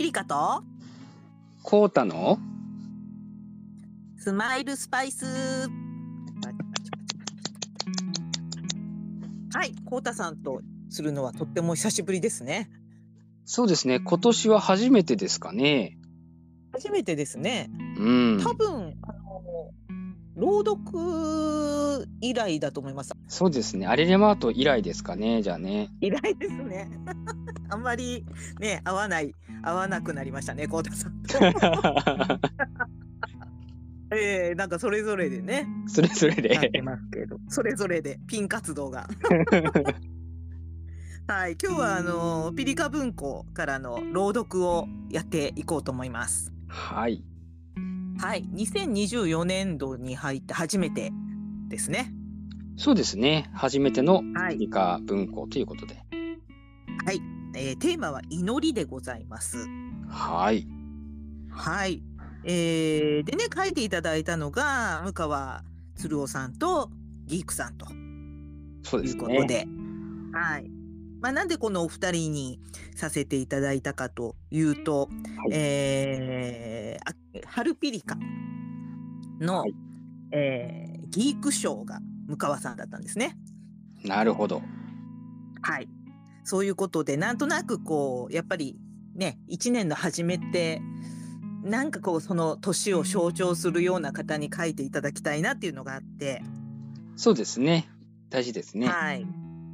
ピリカと？コータの？スマイルスパイス。はいコータさんとするのはとっても久しぶりですね。そうですね。今年は初めてですかね。初めてですね。うん。多分あの朗読以来だと思います。そうですね。アレレマート以来ですかねじゃあね。以来ですね。あんまりね合わない合わなくなりましたねコータさん。と えー、なんかそれぞれでね。それぞれで。ますけど、それぞれでピン活動が。はい、今日はあのピリカ文庫からの朗読をやっていこうと思います。はい。はい、2024年度に入って初めてですね。そうですね。初めてのはい。理科文庫ということで。はい、えーテーマは祈りでございます。はい。はい、えーでね書いていただいたのが向川鶴夫さんとギークさんと。そうですいうことねで、はい。まあ、なんでこのお二人にさせていただいたかというと、はい。えーあハルピリカの、はい。えーギーク賞が向川さんだったんですね。なるほどはい。そういうことで、なんとなくこう、やっぱりね、一年の初めって、なんかこう、その年を象徴するような方に書いていただきたいなっていうのがあって、そうですね大事ですねはい。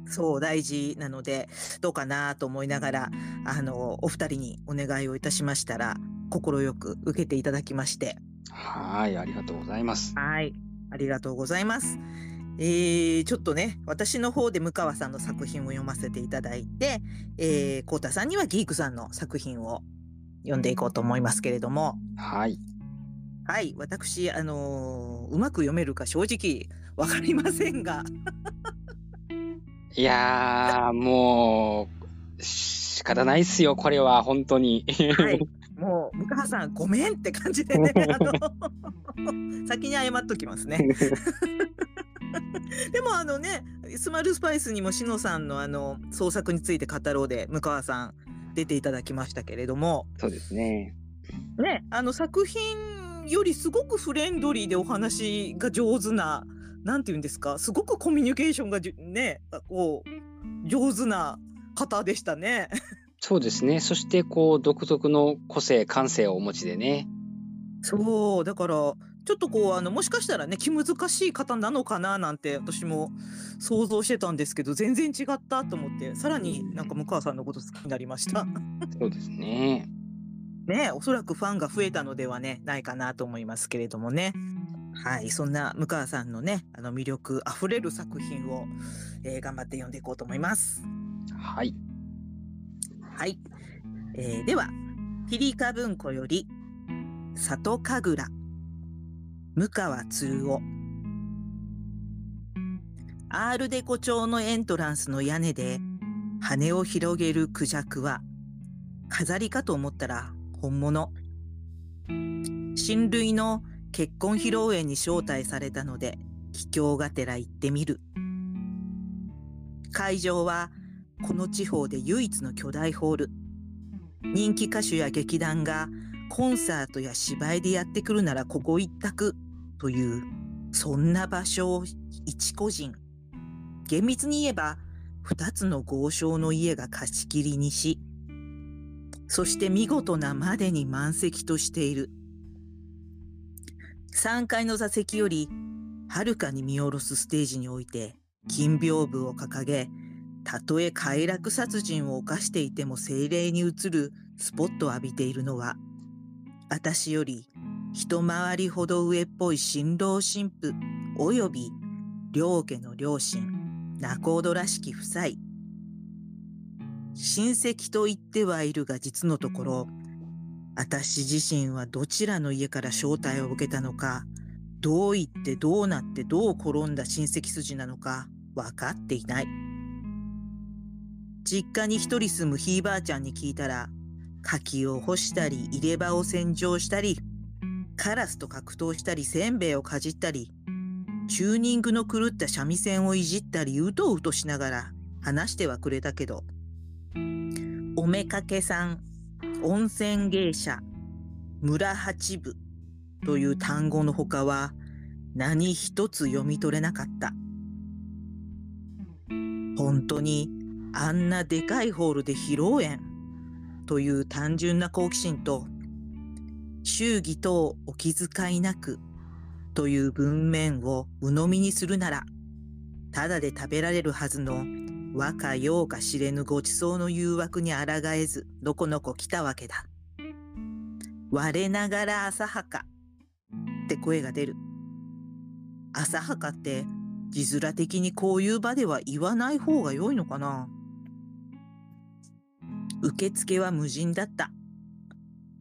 そう大事なのでどうかなと思いながらあのお二人にお願いをいたしましたら快く受けていただきましてはいありがとうございますはいありがとうございます。えー、ちょっとね私の方で向川さんの作品を読ませていただいて、えー、コウタさんにはギークさんの作品を読んでいこうと思いますけれども。はい。はい私あのーうまく読めるか正直わかりませんが。いやーもう仕方ないっすよこれは本当に。はい、もう向川さんごめんって感じでねあの 先に謝っときますね。でもあのねスマイルスパイスにもしのさんのあの創作について語ろうで向川さん出ていただきましたけれども。そうですね。ねあの作品よりすごくフレンドリーでお話が上手ななんて言うんですかすごくコミュニケーションがねこう上手な方でしたね。そうですね。そしてこう独特の個性感性をお持ちでね。そうだからちょっとこうあのもしかしたらね気難しい方なのかななんて私も想像してたんですけど全然違ったと思ってさらになんか向川さんのこと好きになりました。そうですね ねおそらくファンが増えたのではねないかなと思いますけれどもね。はいそんな向川さんのねあの魅力あふれる作品を、えー頑張って読んでいこうと思います。はいはい、えーではピリカ文庫より里神楽向川鶴夫アールデコ調のエントランスの屋根で羽を広げるクジャクは飾りかと思ったら本物。親類の結婚披露宴に招待されたので秘境がてら行ってみる。会場はこの地方で唯一の巨大ホール。人気歌手や劇団がコンサートや芝居でやってくるならここ一択。というそんな場所を一個人。厳密に言えば二つの豪商の家が貸し切りにしそして見事なまでに満席としている。3階の座席よりはるかに見下ろすステージにおいて金屏風を掲げたとえ快楽殺人を犯していても精霊に映るスポットを浴びているのは私より一回りほど上っぽい新郎新婦および両家の両親仲人らしき夫妻。親戚と言ってはいるが実のところ私自身はどちらの家から招待を受けたのかどう言ってどうなってどう転んだ親戚筋なのか分かっていない。実家に一人住むひいばあちゃんに聞いたら柿を干したり入れ歯を洗浄したりカラスと格闘したりせんべいをかじったりチューニングの狂った三味線をいじったりうとうとしながら話してはくれたけどおめかけさん温泉芸者、村八部という単語のほかは何一つ読み取れなかった。本当にあんなでかいホールで披露宴という単純な好奇心と祝儀等お気遣いなくという文面を鵜呑みにするならただで食べられるはずの和か洋か知れぬごちそうの誘惑に抗えずのこのこ来たわけだ。我ながら浅はかって声が出る。浅はかって字面的にこういう場では言わない方が良いのかな受付は無人だった。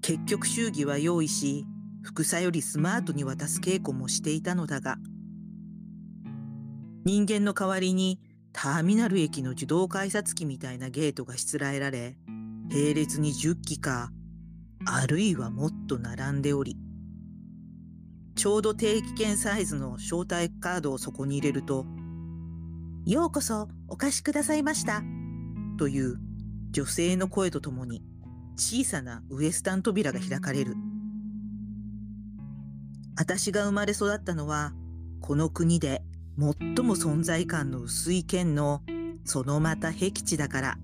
結局祝儀は用意し、副作よりスマートに渡す稽古もしていたのだが、人間の代わりにターミナル駅の自動改札機みたいなゲートがしつらえられ、並列に10機か、あるいはもっと並んでおり、ちょうど定期券サイズの招待カードをそこに入れると、ようこそお貸しくださいました。という女性の声とともに小さなウエスタン扉が開かれる。私が生まれ育ったのは、この国で最も存在感の薄い県のそのまた僻地だから、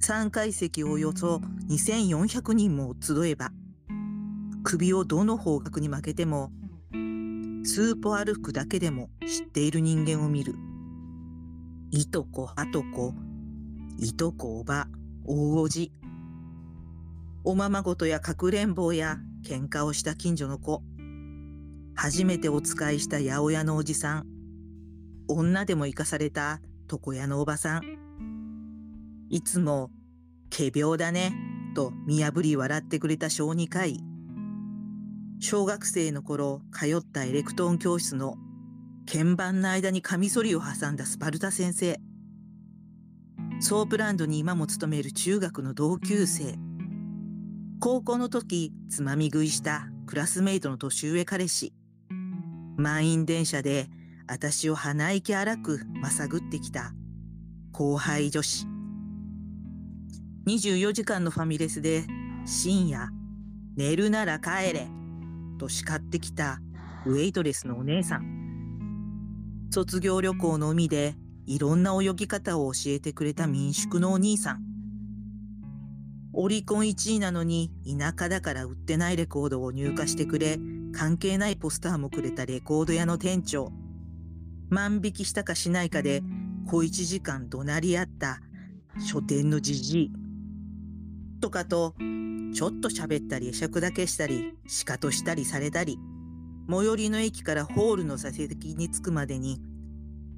3階席およそ2400人も集えば、首をどの方角に負けても、スーポ歩くだけでも知っている人間を見る。いとこ、はとこ、いとこ、おば、大おじ。おままごとやかくれんぼうや喧嘩をした近所の子。初めてお使いした八百屋のおじさん。女でも生かされた床屋のおばさん。いつも、仮病だね、と見破り笑ってくれた小児科医。小学生の頃通ったエレクトーン教室の鍵盤の間にカミソリを挟んだスパルタ先生。ソープランドに今も勤める中学の同級生。高校の時、つまみ食いしたクラスメイトの年上彼氏。満員電車で私を鼻息荒くまさぐってきた後輩女子。24時間のファミレスで深夜、寝るなら帰れと叱ってきたウェイトレスのお姉さん。卒業旅行の海でいろんな泳ぎ方を教えてくれた民宿のお兄さん。オリコン1位なのに田舎だから売ってないレコードを入荷してくれ、関係ないポスターもくれたレコード屋の店長。万引きしたかしないかで小一時間怒鳴り合った書店のじじい。とかと、ちょっと喋ったり会釈だけしたり、しかとしたりされたり、最寄りの駅からホールの座席に着くまでに、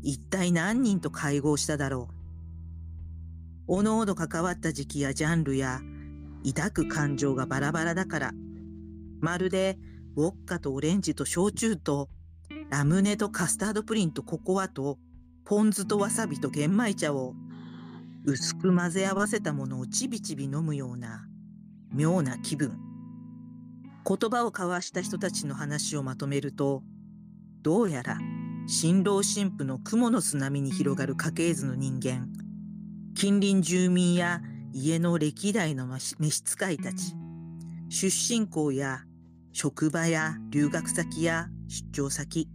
一体何人と会合しただろう。おのおの関わった時期やジャンルや、抱く感情がバラバラだから、まるでウォッカとオレンジと焼酎とラムネとカスタードプリンとココアとポン酢とわさびと玄米茶を薄く混ぜ合わせたものをちびちび飲むような妙な気分。言葉を交わした人たちの話をまとめると、どうやら新郎新婦の雲の巣並みに広がる家系図の人間、近隣住民や家の歴代の召使いたち、出身校や職場や留学先や出張先、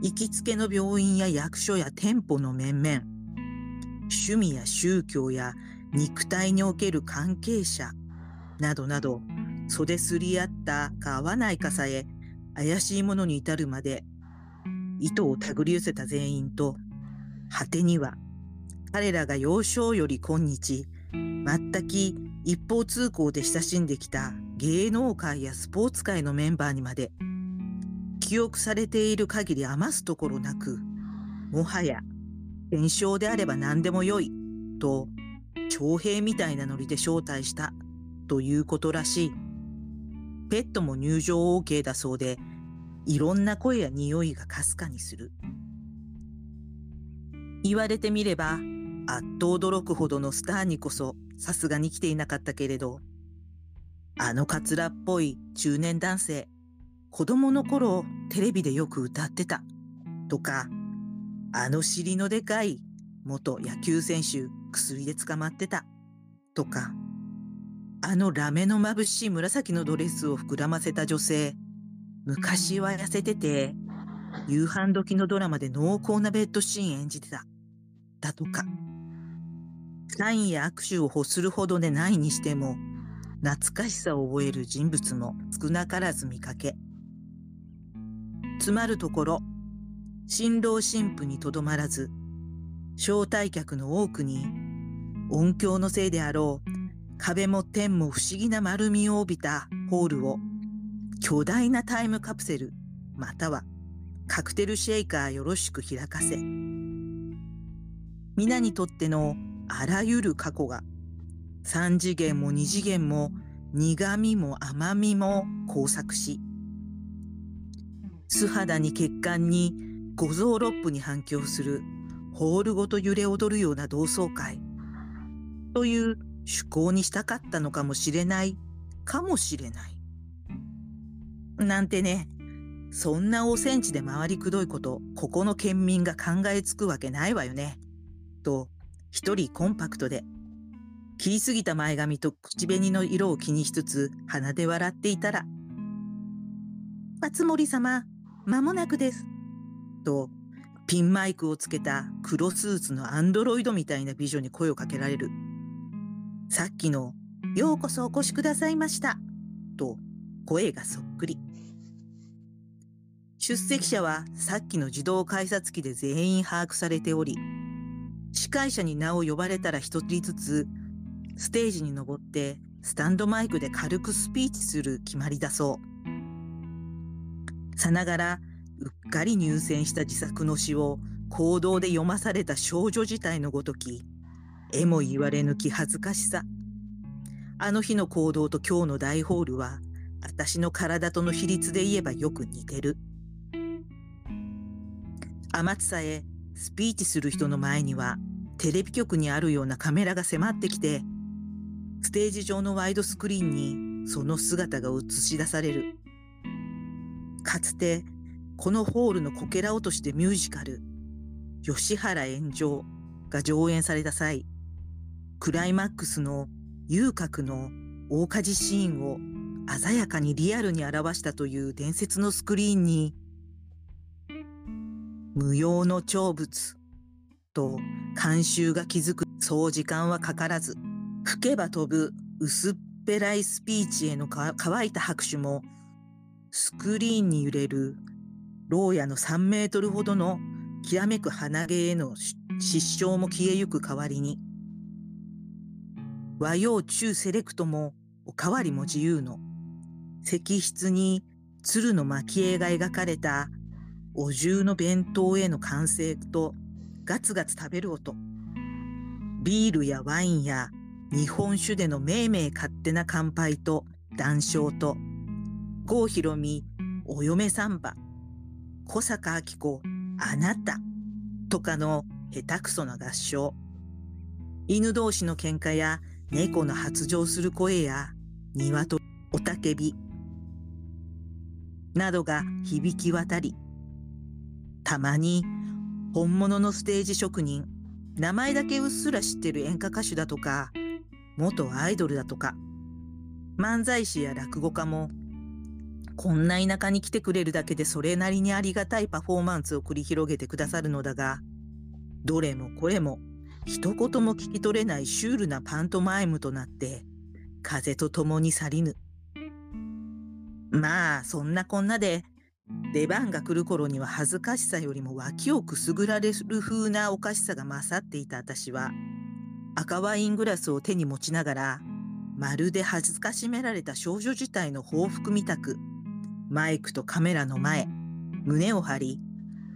行きつけの病院や役所や店舗の面々、趣味や宗教や肉体における関係者などなど、袖すり合ったか合わないかさえ怪しいものに至るまで、糸を手繰り寄せた全員と、果てには彼らが幼少より今日、全く一方通行で親しんできた芸能界やスポーツ界のメンバーにまで記憶されている限り余すところなく、もはや、炎症であれば何でもよい、と、徴兵みたいなノリで招待した、ということらしい。ペットも入場 OK だそうで、いろんな声や匂いがかすかにする。言われてみれば、あっと驚くほどのスターにこそ、さすがに来ていなかったけれど、あのカツラっぽい中年男性、子供の頃テレビでよく歌ってたとか、あの尻のでかい元野球選手薬で捕まってたとか、あのラメの眩しい紫のドレスを膨らませた女性。昔は痩せてて、夕飯時のドラマで濃厚なベッドシーン演じてた。だとか。サインや握手を欲するほどでないにしても、懐かしさを覚える人物も少なからず見かけ。つまるところ、新郎新婦にとどまらず、招待客の多くに音響のせいであろう壁も天も不思議な丸みを帯びたホールを巨大なタイムカプセルまたはカクテルシェイカーよろしく開かせ皆にとってのあらゆる過去が三次元も二次元も苦みも甘みも交錯し素肌に血管に五臓六腑に反響するホールごと揺れ踊るような同窓会という趣向にしたかったのかもしれないかもしれない。なんてね、そんなおセンチで回りくどいこと、ここの県民が考えつくわけないわよね。と、一人コンパクトで、切りすぎた前髪と口紅の色を気にしつつ鼻で笑っていたら、松森様、間もなくです。と、ピンマイクをつけた黒スーツのアンドロイドみたいな美女に声をかけられる。さっきの、ようこそお越しくださいました。と、声がそっくり。出席者はさっきの自動改札機で全員把握されており、司会者に名を呼ばれたら一人ずつ、ステージに登ってスタンドマイクで軽くスピーチする決まりだそう。さながら、うっかり入選した自作の詩を行動で読まされた少女自体のごとき、えも言われぬき恥ずかしさ。あの日の行動と今日の大ホールは、私の体との比率で言えばよく似てる。天津さえスピーチする人の前には、テレビ局にあるようなカメラが迫ってきて、ステージ上のワイドスクリーンにその姿が映し出される。かつて、このホールのこけら落としでミュージカル、吉原炎上が上演された際、クライマックスの遊郭の大火事シーンを鮮やかにリアルに表したという伝説のスクリーンに、無用の長物。と監修が気づく。そう時間はかからず、吹けば飛ぶ薄っぺらいスピーチへの乾いた拍手も、スクリーンに揺れる牢屋の3メートルほどのきらめく鼻毛への失笑も消えゆく代わりに、和洋中セレクトもおかわりも自由の石室に鶴の蒔絵が描かれたお重の弁当への完成とガツガツ食べる音。ビールやワインや日本酒でのめいめい勝手な乾杯と談笑と。郷ひろみお嫁サンバ小坂明子あなた。とかの下手くそな合唱。犬同士の喧嘩や猫の発情する声や庭とおたけび。などが響き渡りたまに本物のステージ職人名前だけうっすら知ってる演歌歌手だとか元アイドルだとか漫才師や落語家もこんな田舎に来てくれるだけでそれなりにありがたいパフォーマンスを繰り広げてくださるのだがどれもこれも一言も聞き取れないシュールなパントマイムとなって、風と共に去りぬ。まあ、そんなこんなで、出番が来る頃には恥ずかしさよりも脇をくすぐられる風なおかしさが勝っていた私は、赤ワイングラスを手に持ちながら、まるで恥ずかしめられた少女自体の報復みたく、マイクとカメラの前、胸を張り、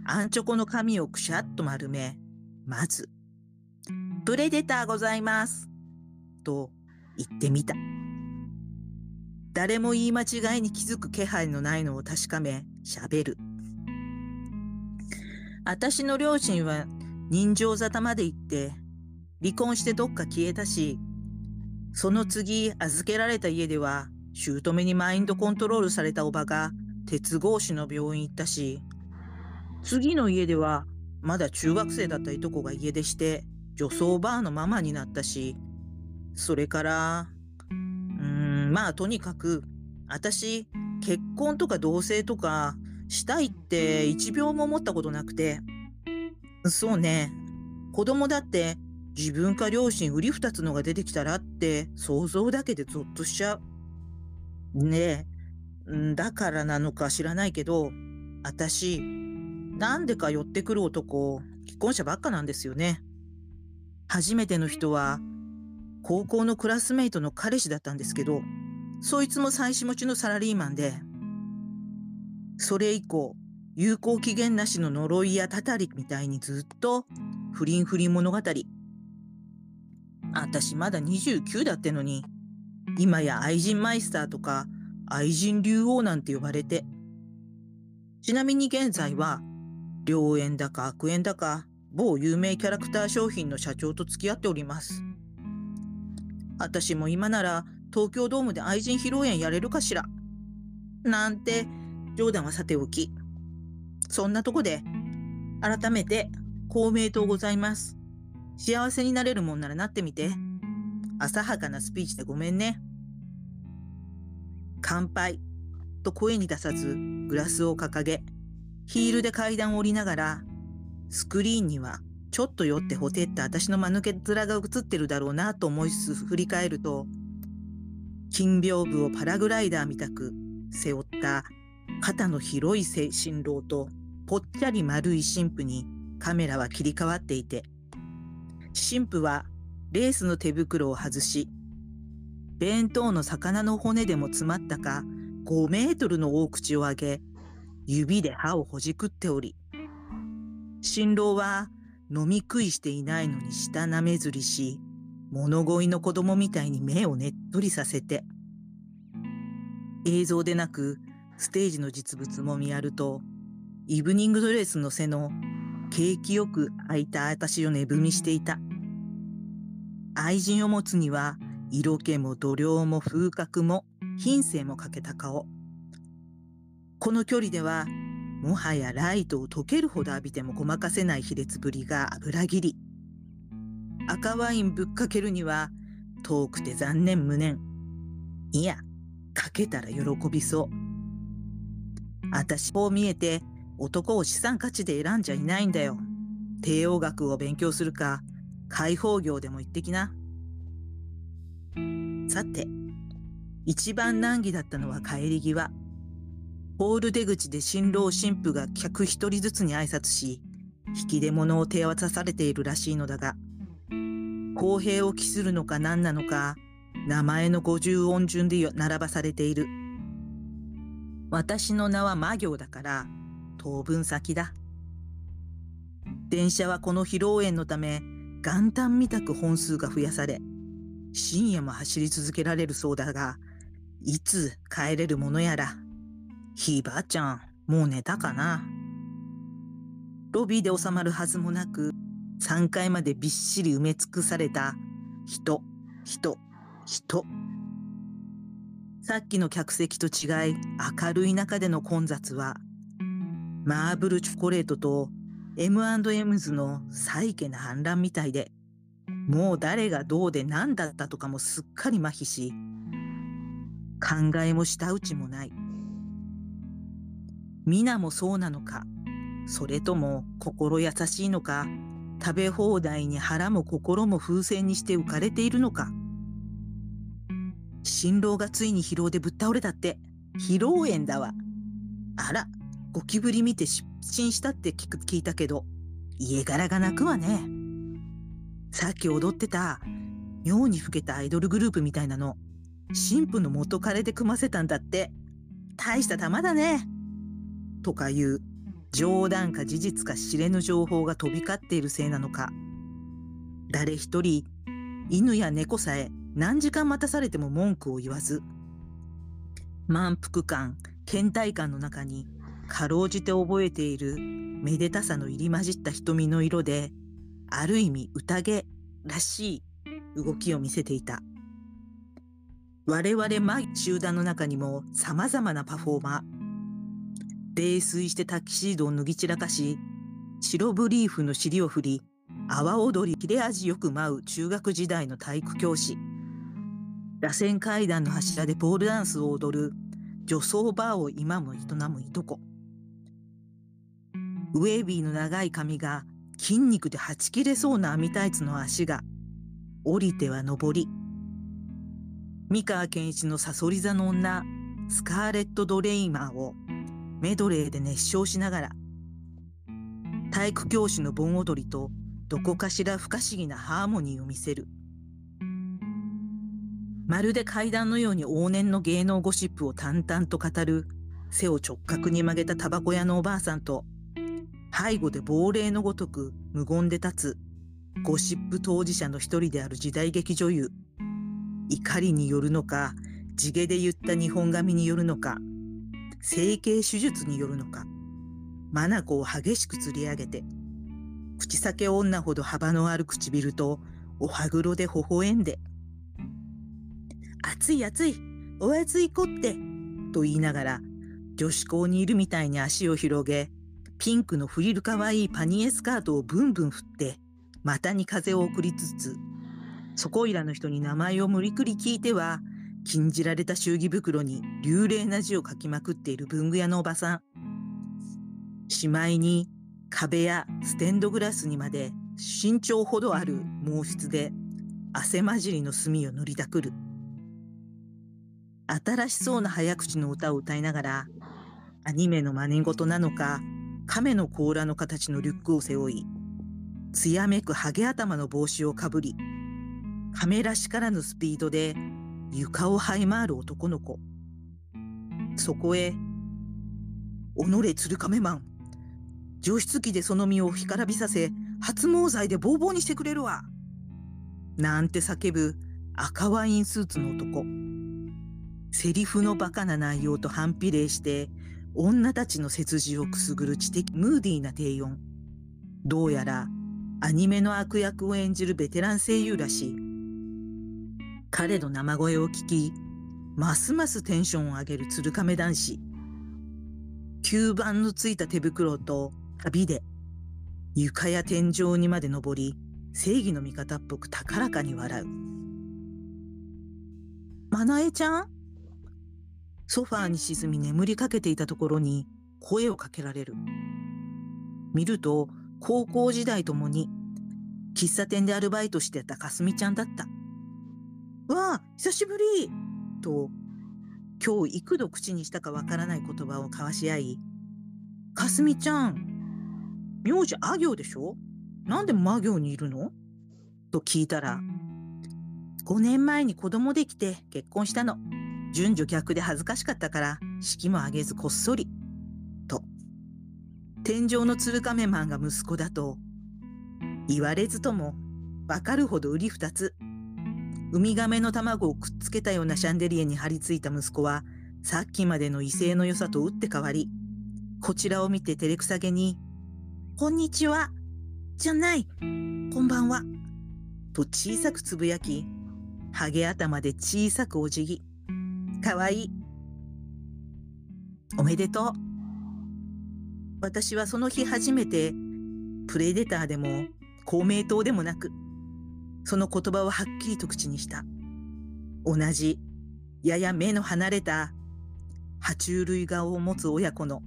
アンチョコの髪をくしゃっと丸め、まず、プレデターございます。と言ってみた。誰も言い間違いに気づく気配のないのを確かめ、喋る。私の両親は人情沙汰まで行って、離婚してどっか消えたし、その次預けられた家では、姑にマインドコントロールされたおばが鉄格子の病院行ったし、次の家ではまだ中学生だったいとこが家出して、女装バーのママになったし、それから、まあとにかく、私、結婚とか同棲とかしたいって一秒も思ったことなくて、そうね、子供だって自分か両親売り二つのが出てきたらって想像だけでゾッとしちゃう。ねえ、だからなのか知らないけど、私、なんでか寄ってくる男、既婚者ばっかなんですよね。初めての人は、高校のクラスメイトの彼氏だったんですけど、そいつも妻子持ちのサラリーマンで、それ以降、有効期限なしの呪いやたたりみたいにずっと不倫不倫物語。私まだ29だってのに、今や愛人マイスターとか愛人竜王なんて呼ばれて。ちなみに現在は、良縁だか悪縁だか、某有名キャラクター商品の社長と付き合っております。私も今なら東京ドームで愛人披露宴やれるかしら？なんて冗談はさておき。そんなとこで、改めて公明党ございます。幸せになれるもんならなってみて。浅はかなスピーチでごめんね。乾杯と声に出さずグラスを掲げ、ヒールで階段を降りながら、スクリーンにはちょっと酔ってほてった私の間抜け面が映ってるだろうなと思いつつ振り返ると、金屏風をパラグライダーみたく背負った肩の広い新郎とぽっちゃり丸い神父にカメラは切り替わっていて、神父はレースの手袋を外し、弁当の魚の骨でも詰まったか5メートルの大口を上げ、指で歯をほじくっており、新郎は飲み食いしていないのに舌なめずりし、物乞いの子供みたいに目をねっとりさせて、映像でなくステージの実物も見やると、イブニングドレスの背の景気よく開いた私を寝踏みしていた。愛人を持つには色気も度量も風格も品性も欠けた顔。この距離ではもはやライトを溶けるほど浴びてもごまかせない卑劣ぶりが油切り。赤ワインぶっかけるには遠くて残念無念。いや、かけたら喜びそう。私こう見えて男を資産価値で選んじゃいないんだよ。帝王学を勉強するか、開放業でも行ってきな。さて、一番難儀だったのは帰り際。ホール出口で新郎新婦が客一人ずつに挨拶し、引き出物を手渡されているらしいのだが、公平を期するのか何なのか、名前の五十音順で並ばされている。私の名は魔行だから、当分先だ。電車はこの披露宴のため、元旦みたく本数が増やされ、深夜も走り続けられるそうだが、いつ帰れるものやら。ひばあちゃん、もう寝たかなロビーで収まるはずもなく、3階までびっしり埋め尽くされた人、人、人。さっきの客席と違い、明るい中での混雑は、マーブルチョコレートと M&M's のサイケな反乱みたいで、もう誰がどうで何だったとかもすっかり麻痺し、考えも舌打ちもない。皆もそうなのか、それとも心優しいのか、食べ放題に腹も心も風船にして浮かれているのか。新郎がついに疲労でぶっ倒れたって、披露宴だわ。あら、ゴキブリ見て失神したって聞く聞いたけど、家柄が泣くわね。さっき踊ってた、妙に老けたアイドルグループみたいなの、神父の元彼で組ませたんだって。大した玉だね。とかいう冗談か事実か知れぬ情報が飛び交っているせいなのか。誰一人犬や猫さえ何時間待たされても文句を言わず。満腹感倦怠感の中にかろうじて覚えているめでたさの入り混じった瞳の色である意味宴らしい動きを見せていた。我々マ集団の中にも様々なパフォーマー泥酔してタキシードを脱ぎ散らかし、白ブリーフの尻を振り、阿波踊り切れ味よく舞う中学時代の体育教師。螺旋階段の柱でポールダンスを踊る女装バーを今も営むいとこ。ウェービーの長い髪が筋肉ではち切れそうな網タイツの足が降りては登り三河健一のさそり座の女スカーレット・ドレイマーをメドレーで熱唱しながら体育教師の盆踊りとどこかしら不可思議なハーモニーを見せる。まるで階段のように往年の芸能ゴシップを淡々と語る背を直角に曲げたタバコ屋のおばあさんと背後で亡霊のごとく無言で立つゴシップ当事者の一人である時代劇女優。怒りによるのか地毛で言った日本髪によるのか整形手術によるのか。眼を激しく釣り上げて口裂け女ほど幅のある唇とお歯黒で微笑んで「熱い熱いおやついこって」と言いながら女子校にいるみたいに足を広げピンクのフリルかわいいパニエスカートをブンブン振って股に風を送りつつそこいらの人に名前を無理くり聞いては禁じられた祝儀袋に流麗な字を書きまくっている文具屋のおばさんしまいに壁やステンドグラスにまで身長ほどある毛筆で汗混じりの墨を塗りたくる。新しそうな早口の歌を歌いながら、アニメの真似事なのか、亀の甲羅の形のリュックを背負い、艶めくハゲ頭の帽子をかぶり、カメラしからぬスピードで床を這い回る男の子。そこへ、おのれ鶴亀マン、除湿機でその身を干からびさせ、発毛剤でボーボーにしてくれるわ。なんて叫ぶ赤ワインスーツの男。セリフのバカな内容と反比例して、女たちの背筋をくすぐる知的ムーディーな低音。どうやらアニメの悪役を演じるベテラン声優らしい。彼の生声を聞き、ますますテンションを上げる鶴亀男子。吸盤のついた手袋と旅で床や天井にまで登り正義の味方っぽく高らかに笑う。まなえちゃん？ソファーに沈み眠りかけていたところに声をかけられる。見ると高校時代ともに喫茶店でアルバイトしてたかすみちゃんだった。わあ、久しぶりと今日幾度口にしたかわからない言葉を交わし合い、かすみちゃん、名字あ行でしょ？なんで魔行にいるの？と聞いたら、5年前に子供できて結婚したの。順序逆で恥ずかしかったから式も挙げずこっそり。と。天井の鶴亀マンが息子だと、言われずともわかるほど売り二つ。ウミガメの卵をくっつけたようなシャンデリエに張り付いた息子は、さっきまでの威勢の良さと打って変わり、こちらを見て照れくさげに、こんにちは。じゃない。こんばんは。と小さくつぶやき、ハゲ頭で小さくお辞儀。かわいい。おめでとう。私はその日初めて、プレデターでも公明党でもなく、その言葉をはっきりと口にした。同じ、やや目の離れた、爬虫類顔を持つ親子の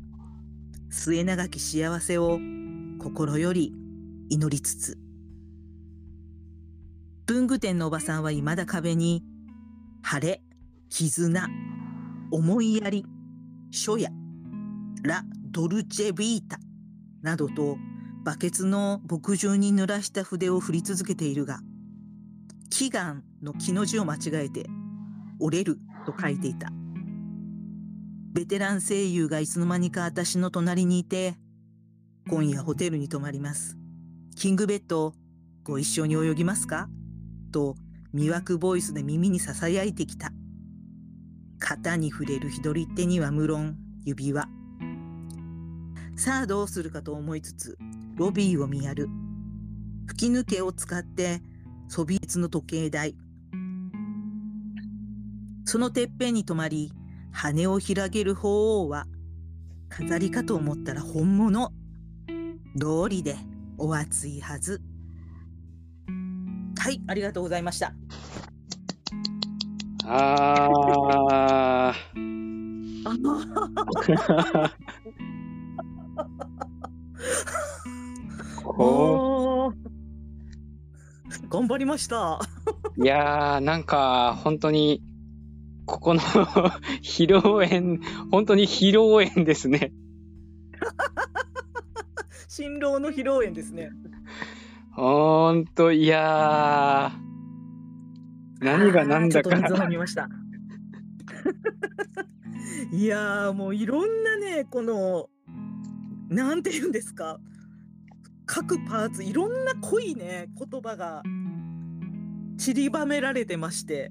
末永き幸せを心より祈りつつ。文具店のおばさんは未だ壁に、晴れ、絆、思いやり、書や、ラ・ドルチェビータなどとバケツの墨汁に濡らした筆を振り続けているが、祈願の木の字を間違えて、折れると書いていた。ベテラン声優がいつの間にか私の隣にいて、今夜ホテルに泊まります。キングベッド、ご一緒に泳ぎますか？と、魅惑ボイスで耳に囁いてきた。肩に触れる左手には無論、指輪。さあどうするかと思いつつ、ロビーを見やる。吹き抜けを使って、ソビエツの時計台。そのてっぺんに止まり、羽を広げる鳳凰は、飾りかと思ったら本物。通りでお熱いはず。はい、ありがとうございました。あー。あ こ頑張りました。ういやー、なんか、本当に、ここの 披露宴、本当に披露宴ですね。新郎の披露宴ですね。ほんと、いやー、何が何だか。いやーもういろんなねこのなんて言うんですか各パーツいろんな濃いね言葉が散りばめられてまして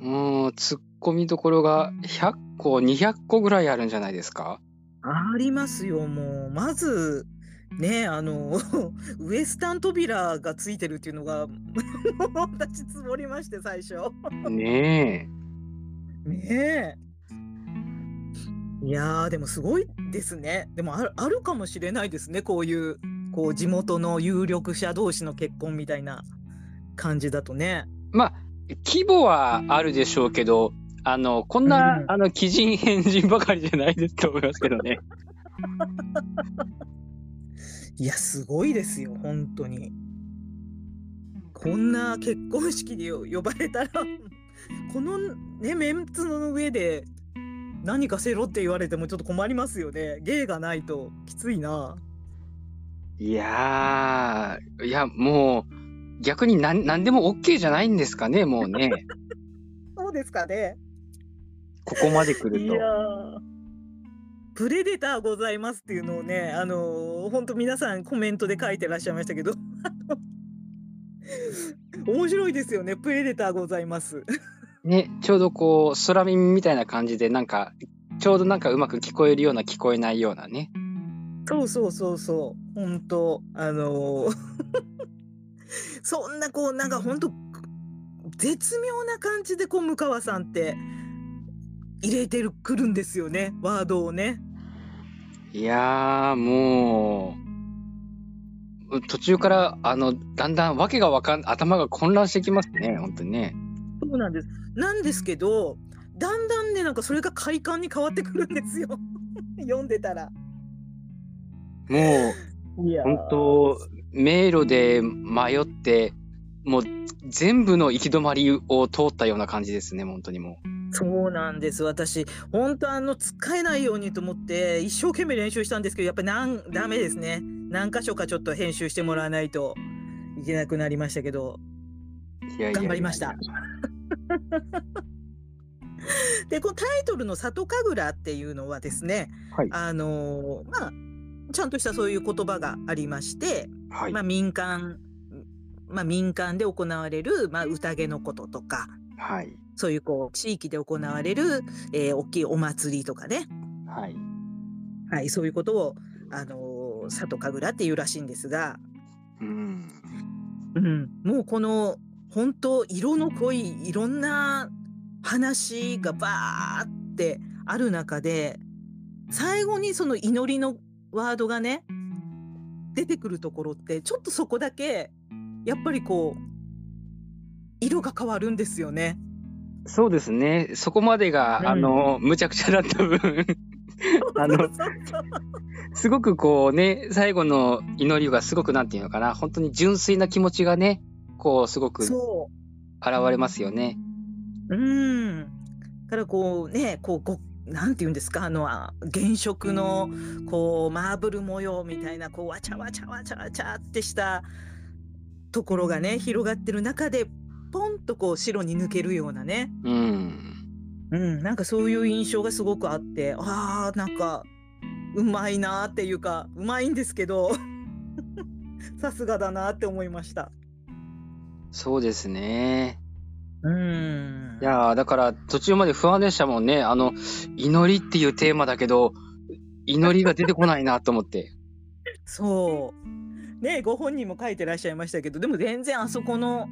もう、突っ込みどころが100個、200個ぐらいあるんじゃないですか？ありますよもうまずねあの ウエスタン扉がついてるっていうのがもう私つぼりまして最初。ねねえ。いやーでもすごいですね。でもあるあるかもしれないですねこういうこう地元の有力者同士の結婚みたいな感じだとね。え。まあ、規模はあるでしょうけど、あの、こんな、うんあの、鬼人変人ばかりじゃないですと思いますけどね。いやすごいですよ本当に。こんな結婚式に呼ばれたら このねメンツの上で何かせろって言われてもちょっと困りますよね。芸がないときついな。いやー、いや、もう、逆になん何でも OK じゃないんですかね、もうね。そうですかね。ここまで来るとプレデターございますっていうのをね、あのー、本当皆さんコメントで書いてらっしゃいましたけど、面白いですよね、プレデターございます。ね、ちょうどこう、空耳みたいな感じで、なんか、ちょうどなんかうまく聞こえるような、聞こえないようなね。そうそうそうそう、本当あのー そんなこう、なんか本当絶妙な感じでこう、向川さんって入れてるくるんですよね、ワードをね。いやー、もう、途中から、あの、だんだんわけがわかん、頭が混乱してきますね、本当にね。そうなんです。なんですけど、だんだんね、なんかそれが快感に変わってくるんですよ。読んでたら。もいやう、本当迷路で迷って、もう、全部の行き止まりを通ったような感じですね、本当にもそうなんです。私、本当あの使えないようにと思って一生懸命練習したんですけど、やっぱりなんダメですね。何箇所かちょっと編集してもらわないといけなくなりましたけど。頑張りました。で、このタイトルの里神楽っていうのはですね、はい。あのーまあちゃんとしたそういう言葉がありまして、はいまあ、民間、まあ、民間で行われる、まあ、宴のこととかはい。そういうこう地域で行われる、えー大きいお祭りとかね、はい。はい、そういうことを、あのー里神楽っていうらしいんですが、うん。うん、もうこの本当色の濃いいろんな話がバーってある中で最後にその祈りのワードがね出てくるところってちょっとそこだけやっぱりこう色が変わるんですよね。そうですね。そこまでが、うんあの、むちゃくちゃだった分、あのすごくこうね、最後の祈りがすごくなんていうのかな、本当に純粋な気持ちがね、こう、すごく現それますよね。ううんだからこうねこうごなんて言うんですか？あのあ原色のこうマーブル模様みたいなこうわちゃわちゃわちゃわちゃってしたところがね広がってる中でポンとこう白に抜けるようなね、うん。うん、なんかそういう印象がすごくあってあーなんかうまいなーっていうかうまいんですけど さすがだなって思いました。そうですね。うんいやーだから途中まで不安でしたもんね。あの、祈りっていうテーマだけど、祈りが出てこないなと思って。そう。ねご本人も書いてらっしゃいましたけどでも全然あそこの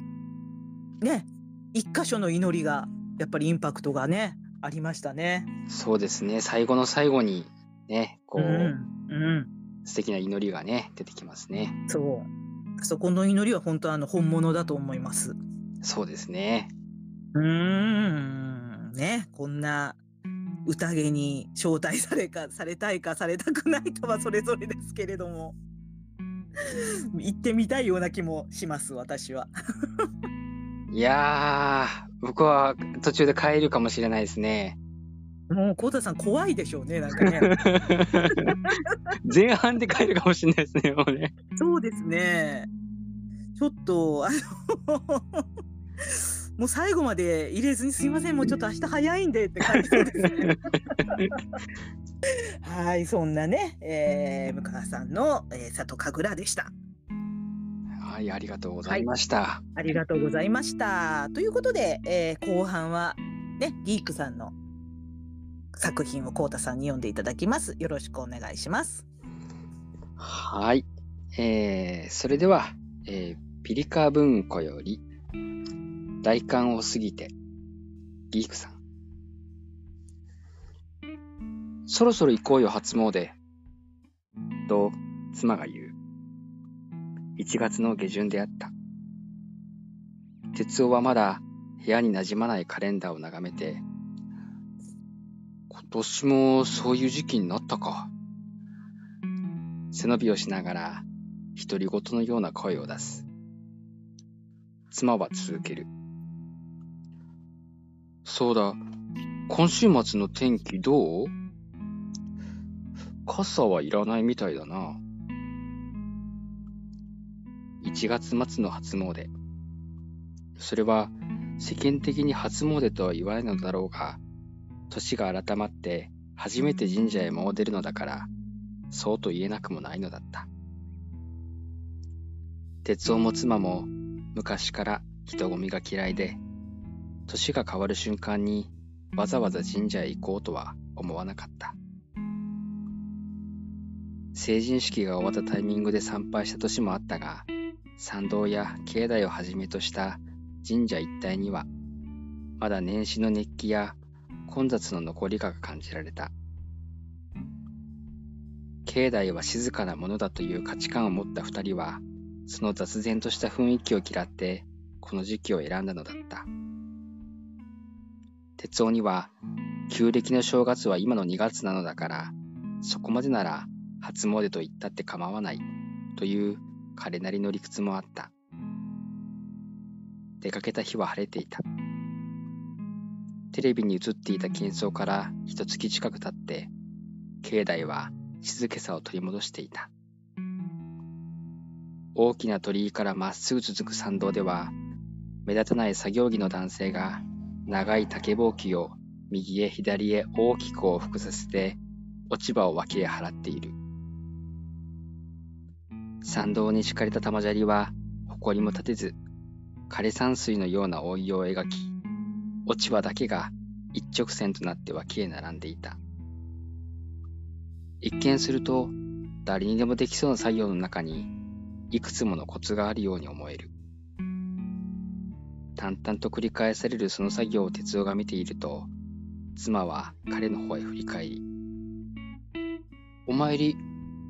ね一箇所の祈りがやっぱりインパクトがねありましたね。そうですね。最後の最後に、ね、こう、うん、うん、素敵な祈りがね、出てきますね。そう。あそこの祈りは本当あの本物だと思います。そうですね。うーん、ね、こんな宴に招待されかされたいかされたくないかはそれぞれですけれども、行ってみたいような気もします、私は。いやー、僕は途中で帰るかもしれないですね。もう、コウタさん怖いでしょうね、なんかね。前半で帰るかもしれないですね、もうね。そうですね。ちょっと、あのもう最後まで入れずにすいません、もうちょっと明日早いんでって感じそうですね。はい、そんなね、えー、向川さんの、えー、里神楽でした。はい、ありがとうございました。ありがとうございました。ということで、えー後半はね、リークさんの作品をコウタさんに読んでいただきます。よろしくお願いします。はい。えー、それでは、えーピリカ文庫より、大寒を過ぎて、リークさん。そろそろ行こうよ、初詣。と、妻が言う。1月の下旬であった。哲夫はまだ部屋に馴染まないカレンダーを眺めて、今年もそういう時期になったか。背伸びをしながら、独り言のような声を出す。妻は続ける。そうだ、今週末の天気どう？傘はいらないみたいだな。1月末の初詣。それは世間的に初詣とは言わないのだろうが、年が改まって初めて神社へ詣るのだから、そうと言えなくもないのだった。哲夫も妻も昔から人混みが嫌いで、年が変わる瞬間にわざわざ神社へ行こうとは思わなかった。成人式が終わったタイミングで参拝した年もあったが、参道や境内をはじめとした神社一帯には、まだ年始の熱気や混雑の残りが感じられた。境内は静かなものだという価値観を持った二人は、その雑然とした雰囲気を嫌って、この時期を選んだのだった。哲夫には、旧暦の正月は今の2月なのだから、そこまでなら初詣と言ったって構わない、という彼なりの理屈もあった。出かけた日は晴れていた。テレビに映っていた喧騒から一月近く経って、境内は静けさを取り戻していた。大きな鳥居からまっすぐ続く参道では、目立たない作業着の男性が長い竹ぼうきを右へ左へ大きく往復させて落ち葉を脇へ払っている。参道に敷かれた玉砂利は埃も立てず、枯山水のような覆いを描き、落ち葉だけが一直線となって脇へ並んでいた。一見すると誰にでもできそうな作業の中にいくつものコツがあるように思える。淡々と繰り返されるその作業を哲夫が見ていると、妻は彼の方へ振り返り、お参り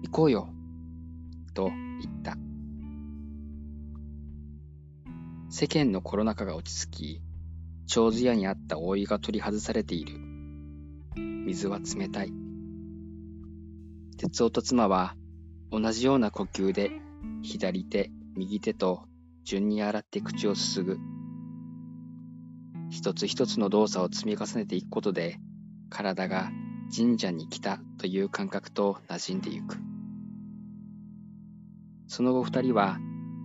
行こうよ、と言った。世間のコロナ禍が落ち着き、長寿屋にあった覆いが取り外されている。水は冷たい。哲夫と妻は同じような呼吸で左手、右手と順に洗って口をすすぐ。一つ一つの動作を積み重ねていくことで、体が神社に来たという感覚と馴染んでいく。その後二人は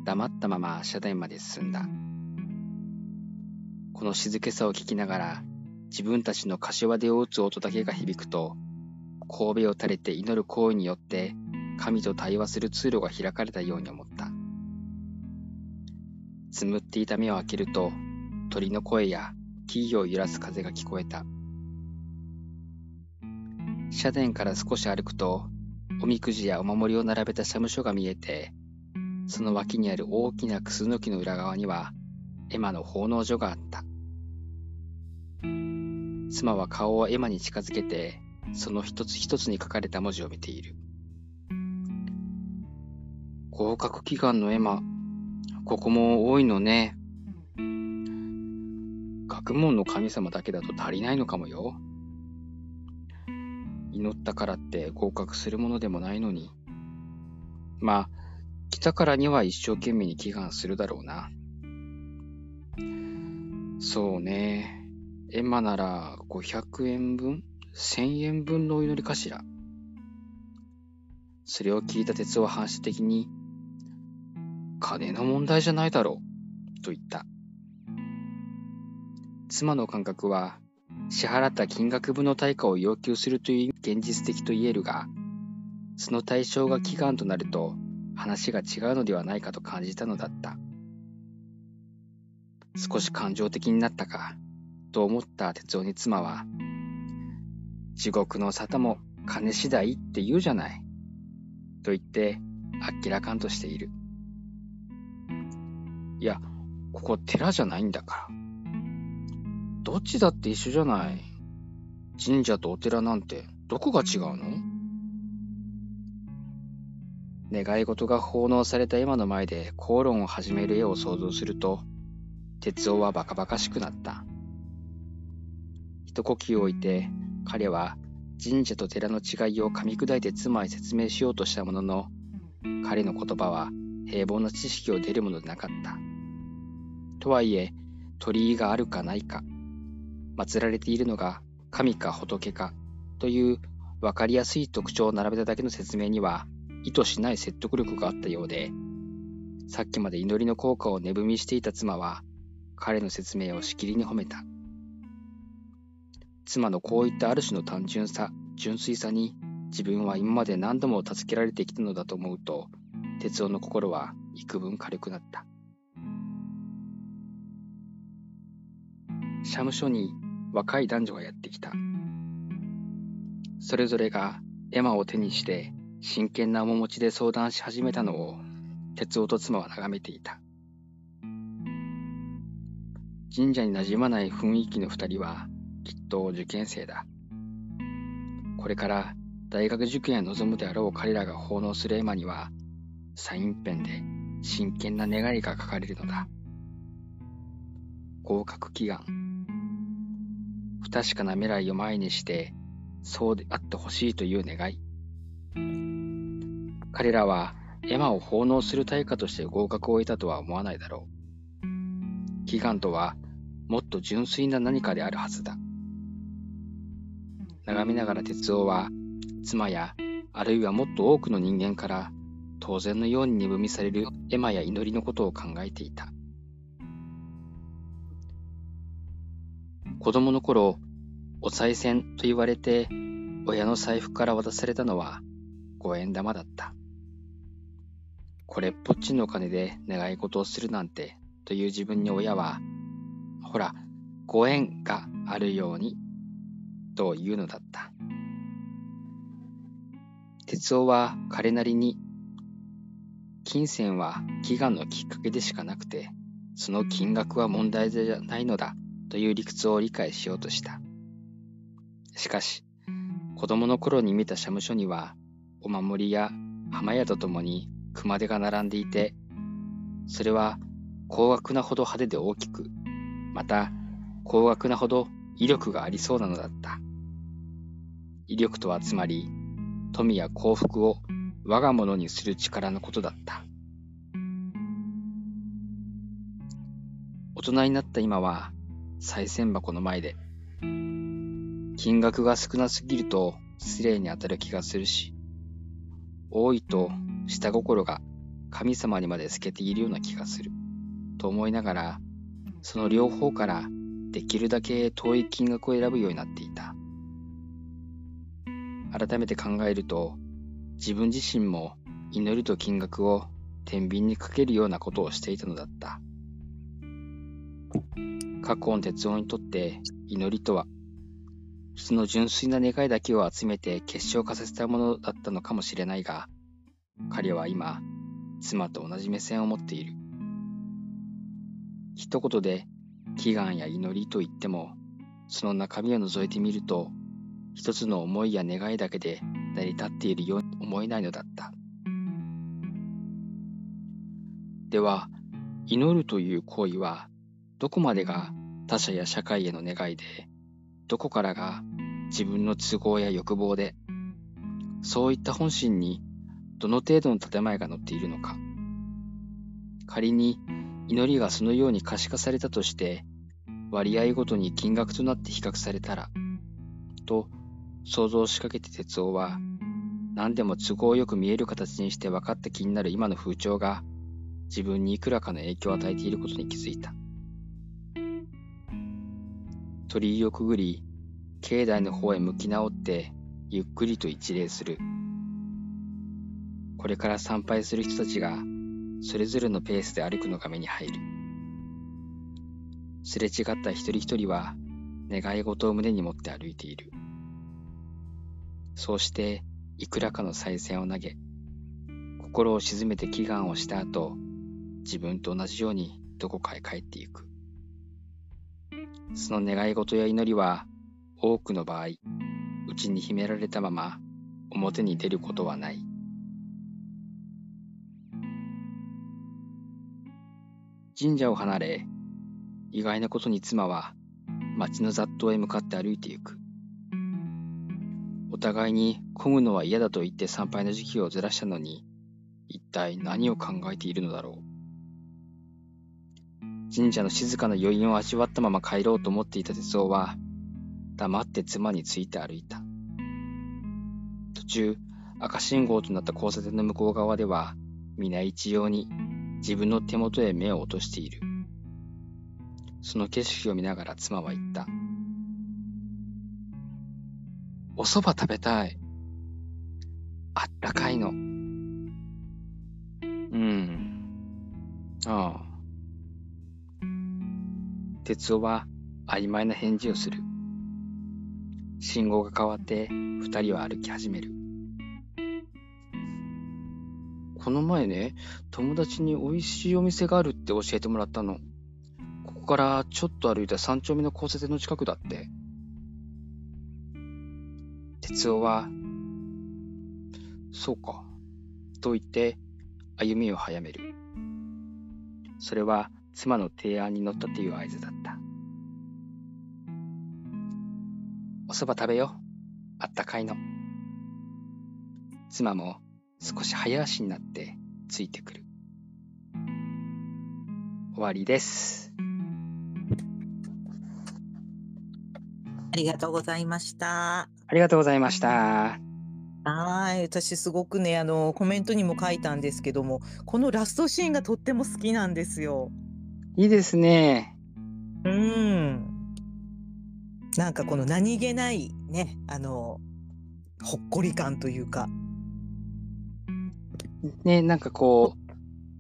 黙ったまま社殿まで進んだ。この静けさを聞きながら、自分たちの柏手を打つ音だけが響くと、神戸を垂れて祈る行為によって、神と対話する通路が開かれたように思った。つむっていた目を開けると、鳥の声や木々を揺らす風が聞こえた。社殿から少し歩くと、おみくじやお守りを並べた社務所が見えて、その脇にある大きなクスノキの裏側には、エマの奉納所があった。妻は顔をエマに近づけて、その一つ一つに書かれた文字を見ている。合格祈願のエマ、ここも多いのね。学問の神様だけだと足りないのかもよ。祈ったからって合格するものでもないのに。まあ、来たからには一生懸命に祈願するだろうな。そうね。エマなら500円分 ?1000 円分のお祈りかしら。それを聞いた鉄は反射的に、金の問題じゃないだろう、と言った。妻の感覚は、支払った金額分の対価を要求するという現実的と言えるが、その対象が祈願となると話が違うのではないかと感じたのだった。少し感情的になったか、と思った哲夫に妻は、地獄の沙汰も金次第って言うじゃない。と言って、あっけらかんとしている。いや、ここ寺じゃないんだから。どっちだって一緒じゃない。神社とお寺なんてどこが違うの？願い事が奉納された今の前で口論を始める絵を想像すると、哲夫はバカバカしくなった。一呼吸置いて、彼は神社と寺の違いを噛み砕いて妻へ説明しようとしたものの、彼の言葉は平凡な知識を出るものでなかった。とはいえ、鳥居があるかないか、祀られているのが神か仏かという分かりやすい特徴を並べただけの説明には意図しない説得力があったようで、さっきまで祈りの効果を値踏みしていた妻は、彼の説明をしきりに褒めた。妻のこういったある種の単純さ、純粋さに自分は今まで何度も助けられてきたのだと思うと、哲夫の心は幾分軽くなった。社務所に若い男女がやってきた。それぞれが絵馬を手にして真剣な面持ちで相談し始めたのを哲夫と妻は眺めていた。神社に馴染まない雰囲気の二人はきっと受験生だ。これから大学受験へ臨むであろう彼らが奉納する絵馬にはサインペンで真剣な願いが書かれるのだ。合格祈願。不確かな未来を前にして、そうであってほしいという願い。彼らはエマを奉納する対価として合格を得たとは思わないだろう。祈願とはもっと純粋な何かであるはずだ。眺めながら哲夫は妻やあるいはもっと多くの人間から当然のように二分みされるエマや祈りのことを考えていた。子供の頃、お賽銭と言われて、親の財布から渡されたのは五円玉だった。これっぽっちのお金で願い事をするなんてという自分に親は、ほら、ご縁があるようにというのだった。哲夫は彼なりに、金銭は祈願のきっかけでしかなくて、その金額は問題じゃないのだという理屈を理解しようとした。しかし、子供の頃に見た社務所には、お守りや浜屋とともに熊手が並んでいて、それは高額なほど派手で大きく、また高額なほど威力がありそうなのだった。威力とはつまり、富や幸福を我が物にする力のことだった。大人になった今は、賽銭箱の前で。金額が少なすぎると失礼に当たる気がするし、多いと下心が神様にまで透けているような気がする。と思いながら、その両方からできるだけ遠い金額を選ぶようになっていた。改めて考えると、自分自身も祈りと金額を天秤にかけるようなことをしていたのだった。過去の哲夫にとって祈りとは、その純粋な願いだけを集めて結晶化させたものだったのかもしれないが、彼は今、妻と同じ目線を持っている。一言で、祈願や祈りと言っても、その中身を覗いてみると、一つの思いや願いだけで成り立っているように思えないのだった。では、祈るという行為はどこまでが他者や社会への願いで、どこからが自分の都合や欲望で、そういった本心にどの程度の建前が載っているのか。仮に祈りがそのように可視化されたとして、割合ごとに金額となって比較されたら、と想像しかけて哲夫は、何でも都合よく見える形にして分かった気になる今の風潮が、自分にいくらかの影響を与えていることに気づいた。鳥居をくぐり、境内の方へ向き直って、ゆっくりと一礼する。これから参拝する人たちが、それぞれのペースで歩くのが目に入る。すれ違った一人一人は、願い事を胸に持って歩いている。そうして、いくらかの再銭を投げ、心を沈めて祈願をした後、自分と同じようにどこかへ帰っていく。その願い事や祈りは、多くの場合、内に秘められたまま表に出ることはない。神社を離れ、意外なことに妻は町の雑踏へ向かって歩いていく。お互いに混むのは嫌だと言って参拝の時期をずらしたのに、一体何を考えているのだろう。神社の静かな余韻を味わったまま帰ろうと思っていた哲夫は、黙って妻について歩いた。途中、赤信号となった交差点の向こう側では、皆一様に自分の手元へ目を落としている。その景色を見ながら妻は言った。お蕎麦食べたい。あったかいの。うん。ああ。哲夫は曖昧な返事をする。信号が変わって二人は歩き始める。この前ね、友達に美味しいお店があるって教えてもらったの。ここからちょっと歩いた三丁目の交差点の近くだって。哲夫は、そうか、と言って歩みを早める。それは妻の提案に乗ったという合図だった。お蕎麦食べよ。あったかいの。妻も少し早足になってついてくる。終わりです。ありがとうございました。ありがとうございました。はい、私すごくね、あのコメントにも書いたんですけども、このラストシーンがとっても好きなんですよ。いいですね。うん。なんかこの何気ないね、あの、ほっこり感というか。ね、なんかこ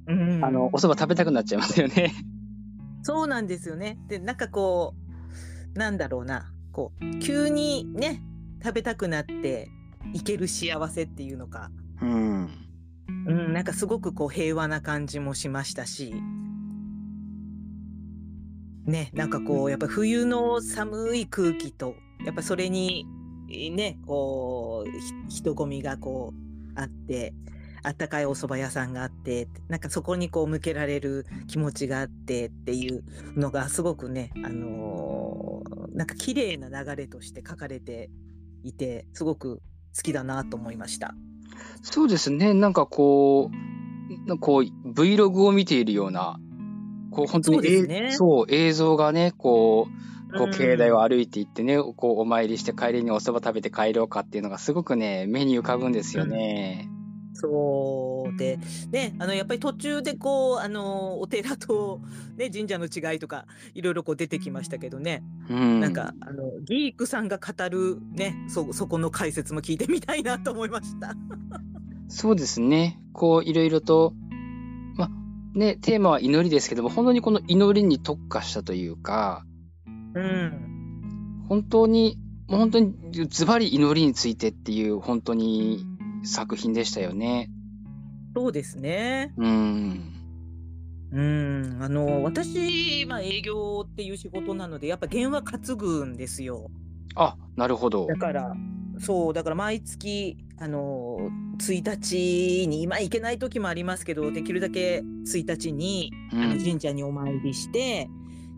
う、うん、あの、お蕎麦食べたくなっちゃいますよね。そうなんですよね。で、なんかこう、なんだろうな、こう、急にね、食べたくなっていける幸せっていうのか。うん。うん、なんかすごくこう平和な感じもしましたし。ね、なんかこう、やっぱ冬の寒い空気と、やっぱそれに、ね、こう、人混みがこう、あって、あったかいお蕎麦屋さんがあって、なんかそこにこう向けられる気持ちがあってっていうのがすごくね、あのー、なんか綺麗な流れとして書かれていて、すごく好きだなと思いました。そうですね、なんかこう、こう Vlog を見ているようなこう本当にそう、ね、そう映像がね、こう、こう境内を歩いていってね、うん、こうお参りして帰りにお蕎麦食べて帰ろうかっていうのがすごくね、目に浮かぶんですよね。うん、そうで、ね、あのやっぱり途中でこう、あのお寺と、ね、神社の違いとか、いろいろこう出てきましたけどね、うん、なんかあのギークさんが語る、ね、そそこの解説も聞いてみたいなと思いました。そうですね、こういろいろとね、テーマは祈りですけども、本当にこの祈りに特化したというか、うん。本当に、もう本当にズバリ祈りについてっていう本当に作品でしたよね。そうですね。うん。うん、あの、私、まあ、営業っていう仕事なので、やっぱ電話担ぐんですよ。あ、なるほど。だから、そうだから毎月あの1日に今行けない時もありますけどできるだけ1日に、あの神社にお参りして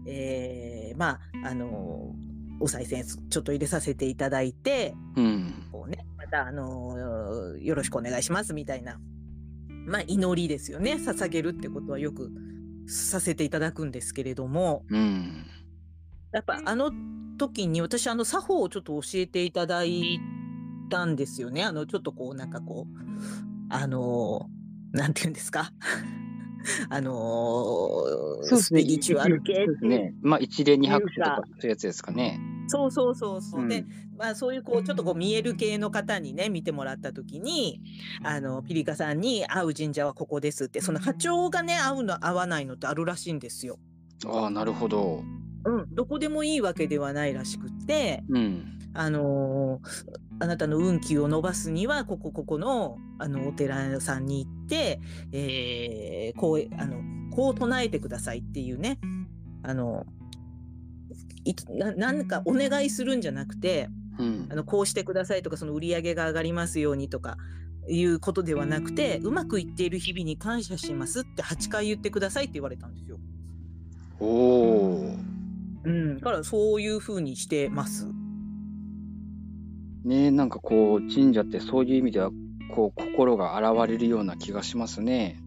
えーまああのお賽銭ちょっと入れさせていただいてうん。こうねまたあのよろしくお願いしますみたいなまあ祈りですよね捧げるってことはよくさせていただくんですけれどもうん。やっぱあの時に私あの作法をちょっと教えていただいたんですよねあのちょっとこうなんかこうあのなんて言うんですか？あのスピリチュアル系そうですね。まあ、一例二拍手とかそういうやつですかね。そうそうそうそう。でん、まあそういうこうちょっとこう見える系の方にね見てもらった時にあのピリカさんに会う神社はここですってその波長がね合うの合わないのってあるらしいんですよ。ああ、なるほど。うん、どこでもいいわけではないらしくって、うん。あのーあなたの運気を伸ばすにはここここのあのお寺さんに行って、えーこうあのこう唱えてくださいっていうねあのななんかお願いするんじゃなくてうんあ。のこうしてくださいとかその売り上げが上がりますようにとかいうことではなくてうまくいっている日々に感謝しますって8回言ってくださいって言われたんですよ。おお。うん、だからそういう風にしてます。ねなんかこう、神社ってそういう意味では、こう、心が洗れるような気がしますね。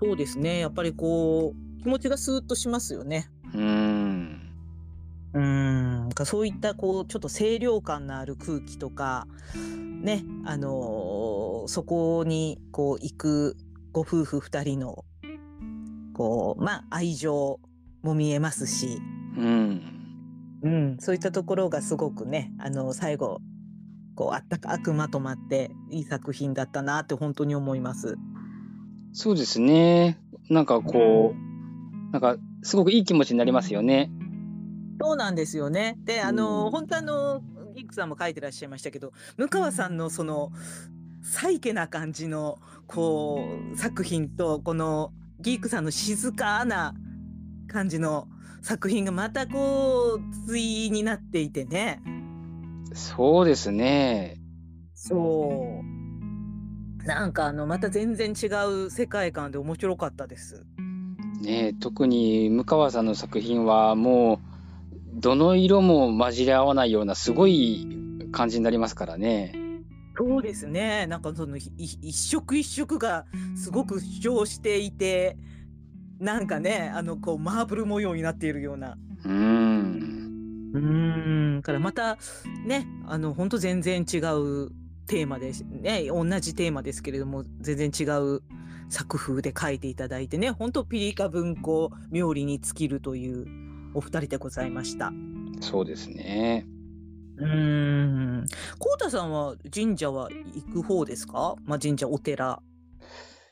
そうですね。やっぱりこう気持ちがスーッとしますよね。うーん。うーん。かそういったこうちょっと清涼感のある空気とかね、あのーそこにこう行くご夫婦二人のこうまあ愛情も見えますし、うん。うん、そういったところがすごくね、あの最後こうあったかくまとまっていい作品だったなって本当に思います。そうですね。なんかこう、なんか、すごくいい気持ちになりますよね。そうなんですよね。で、あの、うん本当あの、ギックさんも書いてらっしゃいましたけど、向川さんのその、サイケな感じの、こう、作品と、この、ギークさんの静かな感じの作品がまたこう、対になっていてね。そうですね。そう。なんかあの、また全然違う世界観で面白かったです。ね特に向川さんの作品はもう、どの色も混じり合わないようなすごい感じになりますからね。そうですね。なんかそのい一色一色がすごく主張していて、なんかね、あのこうマーブル模様になっているような。うーん。うーん。からまたね、あの本当全然違うテーマですね。同じテーマですけれども、全然違う作風で書いていただいてね、本当ピリカ文庫冥利に尽きるというお二人でございました。そうですね。うーん。こうたさんは神社は行く方ですか？まあ神社お寺。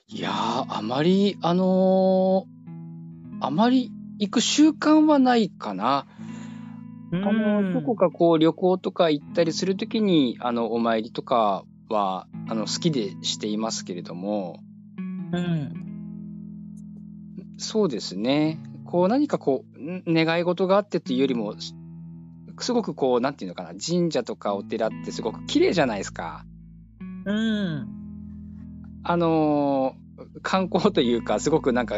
いやー、あまり、あのーあまり行く習慣はないかな。あの、どこかこう旅行とか行ったりするときに、あの、お参りとかは、あの、好きでしていますけれども、うん。そうですね。こう何かこう、ん願い事があってというよりも、すすごくこう、なんていうのかな、神社とかお寺ってすごく綺麗じゃないですか。うん。あのー観光というか、すごくなんか、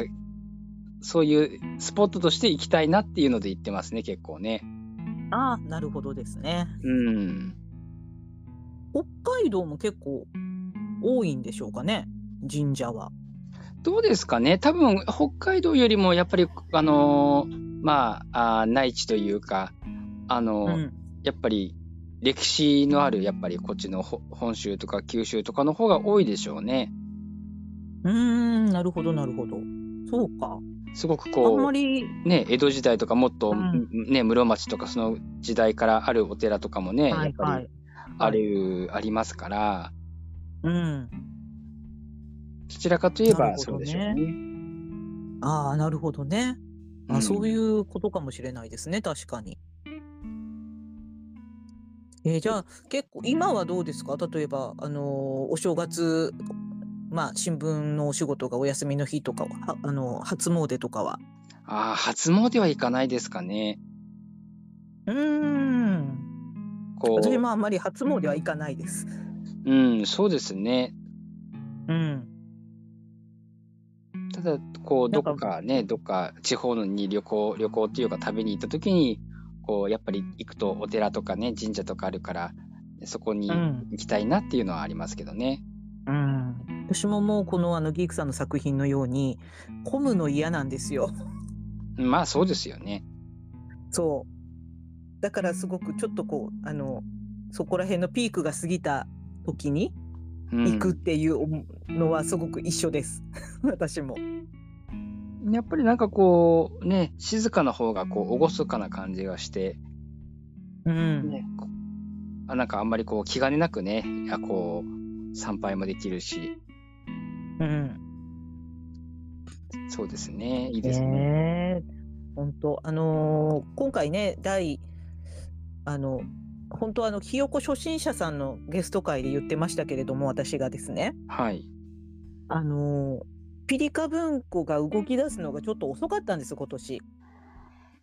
そういうスポットとして行きたいなっていうので行ってますね、結構ね。ああ、なるほどですね。うん。北海道も結構多いんでしょうかね、神社は。どうですかね多分、北海道よりもやっぱり、あのーまあ、あー内地というか、あのーうん。やっぱり歴史のある、やっぱりこっちのほ本州とか九州とかの方が多いでしょうね。うーん、なるほど、なるほど。そうか。すごくこう、ね、江戸時代とかもっと、うんね、室町とかその時代からあるお寺とかもね、はいはやっぱりい。ある、ありますから、うん。どちらかといえばそうでしょうね。ああ、なるほどね。あ、うんそういうことかもしれないですね、確かに。えーじゃあ結構今はどうですか？例えば、あのーお正月、まあ、新聞のお仕事がお休みの日とかは、はあのー初詣とかは。ああ、初詣は行かないですかね。うーん。こう、私もあんまり初詣は行かないです。うん、そうですね。うん。ただ、こう、どっかね、どっか地方のに旅行、旅行っていうか食べに行った時に、こう、やっぱり行くとお寺とかね、神社とかあるから、そこにうん行きたいなっていうのはありますけどね。うん、私ももうこのあのギークさんの作品のように混むの嫌なんですよ。まあ、そうですよね。そう。だからすごくちょっとこうあのそこら辺のピークが過ぎた時にうん行くっていうのはすごく一緒です。私も。やっぱりなんかこう、ね、静かな方がこう、厳かな感じがして、うん。ね、こあなんかあんまりこう、気兼ねなくね、いやこう、参拝もできるし、うん。そうですね、いいですね。本当あのー今回ね第あの本当あのひよこ初心者さんのゲスト会で言ってましたけれども私がですねはい。あのーピリカ文庫が動き出すのがちょっと遅かったんです今年。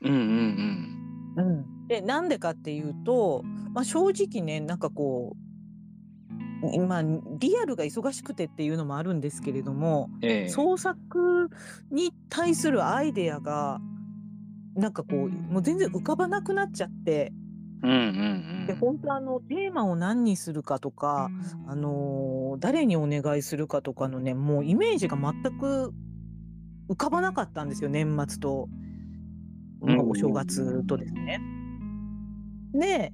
うんうんうん、でなんでかっていうと、まあ、正直ねなんかこうまあリアルが忙しくてっていうのもあるんですけれども、うん。ええ創作に対するアイデアがなんかこうもう全然浮かばなくなっちゃってうんうんうん。で本当あのテーマを何にするかとか、あのー誰にお願いするかとかのねもうイメージが全く浮かばなかったんですよ年末と、まあうんお正月とですね。で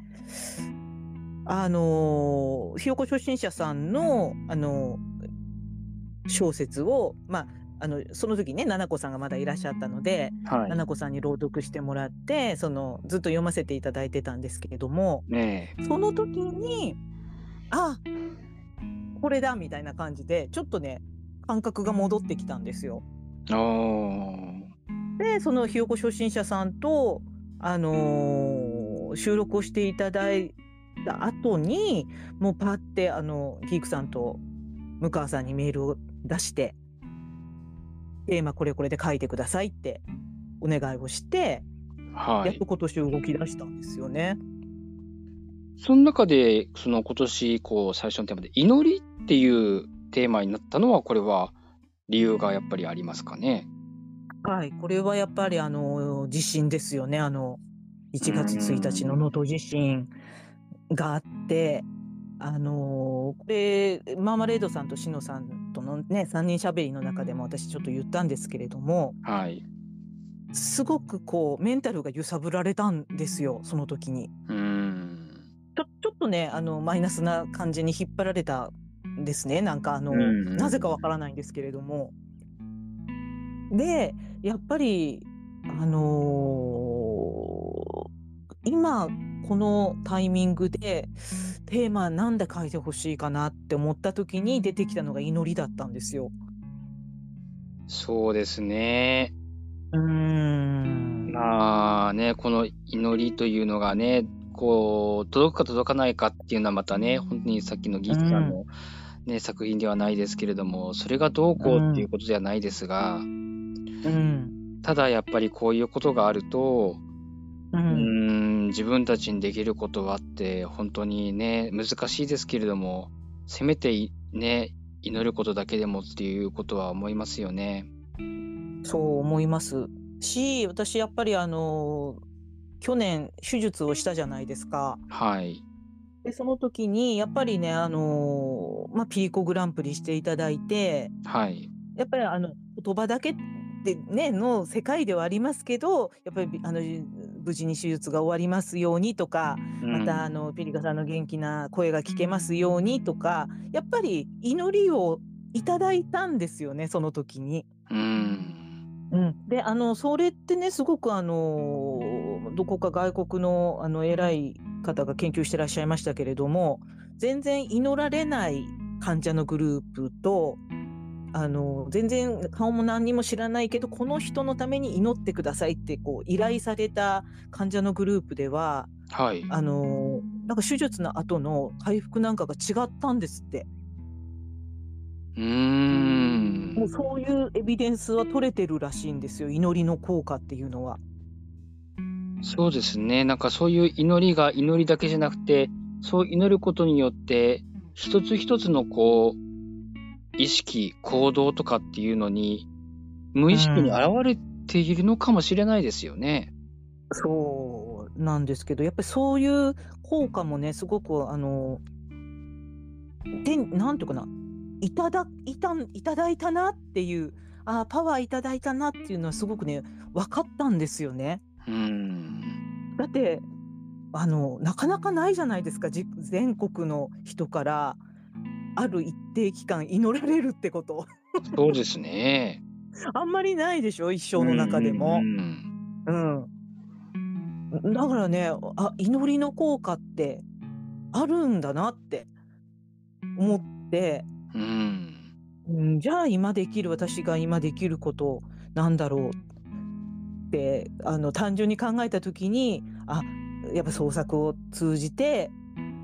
あのーひよこ初心者さんの、あのー小説を、まあ、あのその時ね菜々子さんがまだいらっしゃったので、はい。子さんに朗読してもらってそのずっと読ませていただいてたんですけれどもねその時にあこれだみたいな感じでちょっとね感覚が戻ってきたんですよ。でそのひよこ初心者さんと、あのー収録をしていただいた後にもうパッてあのギークさんと向川さんにメールを出してテーマこれこれで書いてくださいってお願いをして、はいやっと。今年動き出したんですよね。その中で、その今年、こう、最初のテーマで、祈りっていうテーマになったのは、これは理由がやっぱりありますかね？はい、これはやっぱりあの地震ですよね。あの1月1日の能登地震があって、あのこれマーマレードさんとしのさんとのね3人しゃべりの中でも私ちょっと言ったんですけれども、はい。すごくこうメンタルが揺さぶられたんですよ。その時に。うーん。ちょちょっとねあのマイナスな感じに引っ張られたんですね。なんかあの、なぜかわからないんですけれども。でやっぱりあのー今このタイミングでテーマなんで書いてほしいかなって思った時に出てきたのが祈りだったんですよ。そうですね。うーん。まあね、この祈りというのがね、こう、届くか届かないかっていうのはまたね、本当にさっきのギークさんの、ね作品ではないですけれども、それがどうこうっていうことではないですが、うん。ただやっぱりこういうことがあると、う。うん自分たちにできることはって本当にね、難しいですけれども、せめていね、祈ることだけでもっていうことは思いますよね。そう思いますし私やっぱりあの去年手術をしたじゃないですか。はい。でその時にやっぱりねあの、まあ、ピリコグランプリしていただいてはい。やっぱりあの言葉だけで、ね、の世界ではありますけどやっぱりあの無事に手術が終わりますようにとかまたあのピリカさんの元気な声が聞けますようにとかやっぱり祈りをいただいたんですよねその時に。うん。うん。うん、であのそれってねすごくあのどこか外国のあの偉い方が研究してらっしゃいましたけれども全然祈られない患者のグループとあの全然顔も何にも知らないけどこの人のために祈ってくださいってこう依頼された患者のグループでははい。あのなんか手術の後の回復なんかが違ったんですって。うーん。もうそういうエビデンスは取れてるらしいんですよ祈りの効果っていうのは。そうですね。なんかそういう祈りが祈りだけじゃなくて、そう祈ることによって、一つ一つのこう、意識、行動とかっていうのに、無意識に現れているのかもしれないですよね。そうなんですけど、やっぱりそういう効果もね、すごくあの、で、なんていうかな、いただいたいただいたなっていう、ああ、パワーいただいたなっていうのはすごくね、分かったんですよね。うん。だって、あの、なかなかないじゃないですか、じ全国の人から、ある一定期間祈られるってこと。そうですね。あんまりないでしょ、一生の中でも。うん。だからね、あ、祈りの効果ってあるんだなって思って、うん。うん、じゃあ今できる私が今できることなんだろうって、あの、単純に考えた時に、あ、やっぱ創作を通じて、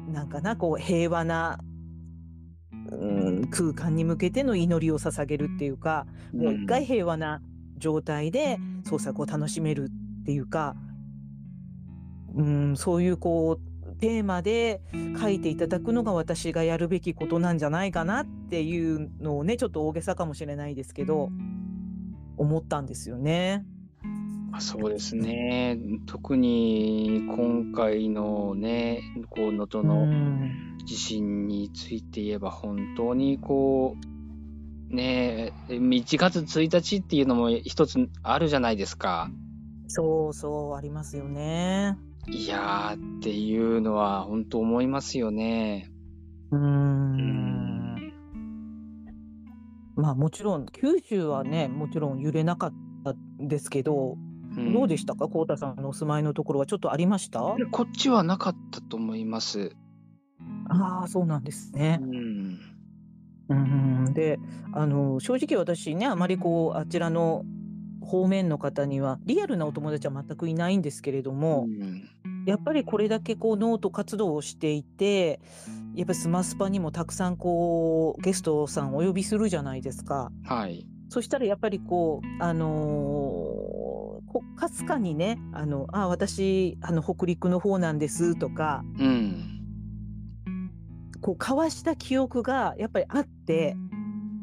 なんかな、こう平和なうん、空間に向けての祈りを捧げるっていうか、もう一回平和な状態で創作を楽しめるっていうか、うん、そういうこうテーマで書いていただくのが私がやるべきことなんじゃないかなっていうのをねちょっと大げさかもしれないですけど思ったんですよね。そうですね。特に今回のねこう能登の地震について言えば本当にこうね1月1日っていうのも一つあるじゃないですか。そうそうありますよね。いやーっていうのは本当思いますよね。うん。まあもちろん九州はねもちろん揺れなかったですけどどうでしたか、こうたさんのお住まいのところはちょっとありました？こっちはなかったと思います。ああ、そうなんですね。うん。うん、で、あの、正直私ね、あまりこう、あちらの方面の方には、リアルなお友達は全くいないんですけれども、うん。やっぱりこれだけこうノート活動をしていて、やっぱりスマスパにもたくさんこうゲストさんお呼びするじゃないですか。はい。そしたらやっぱりこう、あのかすかにね、あの、あ、私、あの、北陸の方なんですとか、うん。こう、交わした記憶がやっぱりあって、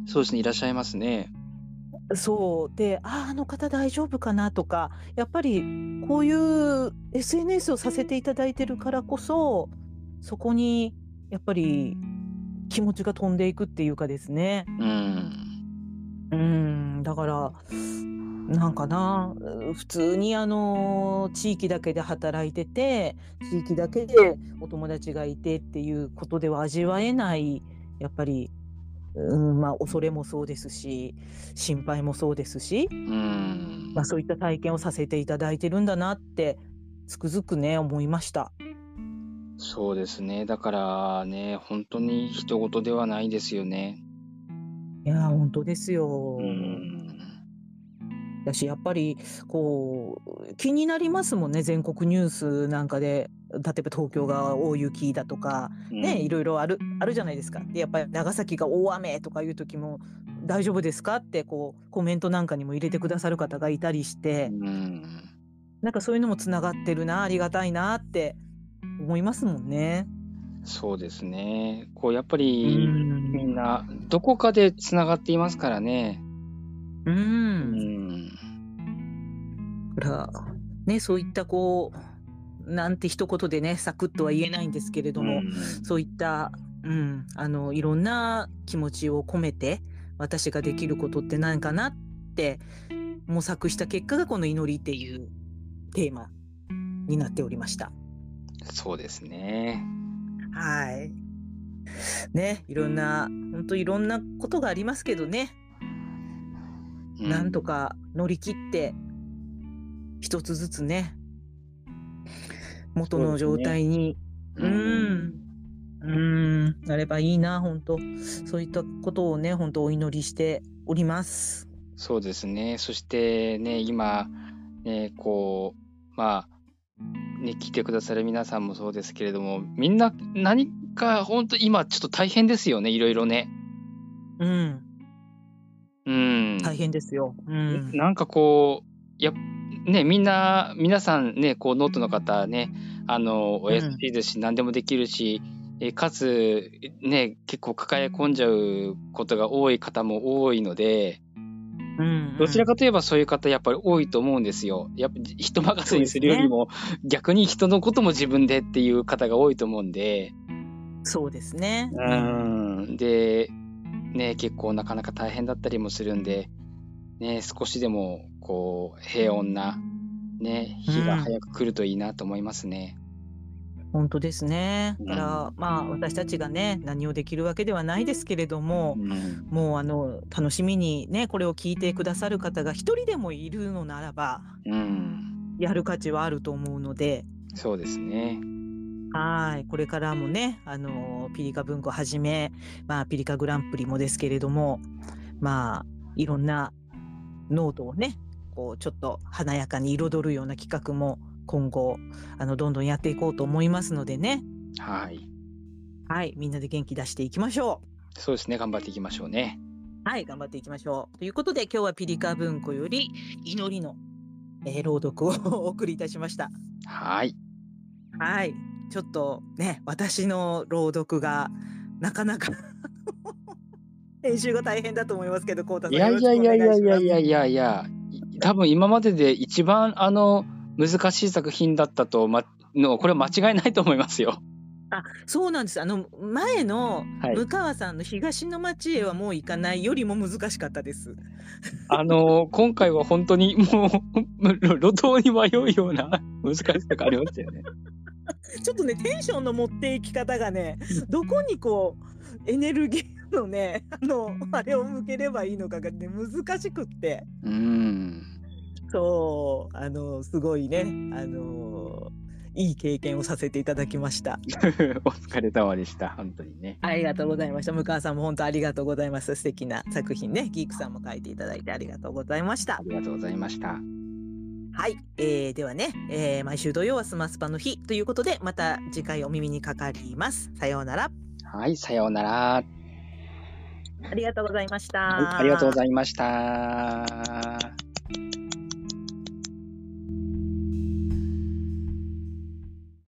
そうですね、いらっしゃいますね。そう。で、ああ、あの方大丈夫かなとか、やっぱりこういう SNS をさせていただいてるからこそ、そこにやっぱり気持ちが飛んでいくっていうかですね。うん。うん、だから、なんかな、普通にあの、地域だけで働いてて、地域だけでお友達がいてっていうことでは味わえない、やっぱり、うん、まあ、恐れもそうですし、心配もそうですし、うん。まあ、そういった体験をさせていただいてるんだなって、つくづくね、思いました。そうですね。だからね、本当に人事ではないですよね。いや、本当ですよ。うん。だし、やっぱり、こう、気になりますもんね、全国ニュースなんかで、例えば東京が大雪だとか、ね、いろいろある、あるじゃないですか。で、やっぱり長崎が大雨とかいう時も、大丈夫ですか？って、こう、コメントなんかにも入れてくださる方がいたりして、うん。なんかそういうのもつながってるな、ありがたいなって思いますもんね。そうですね。こう、やっぱり、みんな、どこかでつながっていますからね。ううん。ら、ね、そういったこう、なんて一言でね、サクッとは言えないんですけれども、そういった、うん、あの、いろんな気持ちを込めて、私ができることって何かなって模索した結果がこの祈りっていうテーマになっておりました。そうですね。はい。ね、いろんな、本当いろんなことがありますけどね。うん、なんとか乗り切って一つずつね元の状態にう,、ん。うん。なればいいな本当。そういったことをね本当お祈りしております。そうですね。そしてね今ねこうまあね、聞いてくださる皆さんもそうですけれども、みんな何か本当今ちょっと大変ですよね、いろいろね。うん。うん。大変ですよ。うん。なんかこう、やね、みんな、皆さんね、こう、ノートの方ね、あの、お安いですし、うん、何でもできるし、えかつ、ね、結構抱え込んじゃうことが多い方も多いので、うんうんどちらかといえばそういう方やっぱり多いと思うんですよ。やっぱ人任せにするよりも、逆に人のことも自分でっていう方が多いと思うんで、そうですね。うん、で、ね、結構なかなか大変だったりもするんで、ね、少しでもこう平穏な、ね、日が早く来るといいなと思いますね。本当ですね。うんだから、まあ私たちがね何をできるわけではないですけれども、うんもうあの楽しみにねこれを聞いてくださる方が一人でもいるのならばうん、やる価値はあると思うので。そうですね。はい、これからもね、あのピリカ文庫はじめ、まあ、ピリカグランプリもですけれども、まあ、いろんなノートをね、こう、ちょっと華やかに彩るような企画も今後、あの、どんどんやっていこうと思いますのでね、はい。はい、みんなで元気出していきましょそうですね。頑張っていきましょうね。う。はい、頑張っていきましょう。ということで、今日はピリカ文庫より、祈りの、えー朗読を お送りいたしました。はい。はい。ちょっとね、私の朗読がなかなか 編集が大変だと思いますけど、こうたさんいやいやいやいやいやいやいいやいや、い多分今までで一番あの難しい作品だったと、ま、のこれは間違いないと思いますよ。あ、そうなんです。あの前のはい向川さんの東の町へはもう行かないよりも難しかったです。あの今回は本当にもう 路頭に迷うような難しさがありましたよね。ちょっとね、テンションの持っていき方がね、どこにこうエネルギーのね、あのあれを向ければいいのかがね難しくって。うん。そう、あのすごいね、あのいい経験をさせていただきました。お疲れ様でした。本当にね。ありがとうございました。向川さんも本当ありがとうございます。素敵な作品ね。ギークさんも書いていただいてありがとうございましたあ。りがとうございました。はい、えー、ではね、えー毎週土曜はスマスパの日ということで、また次回お耳にかかります。さようなら。はい、さようなら。はありがとうございました。い、ありがとうございました。